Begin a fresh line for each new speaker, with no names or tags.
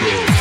Music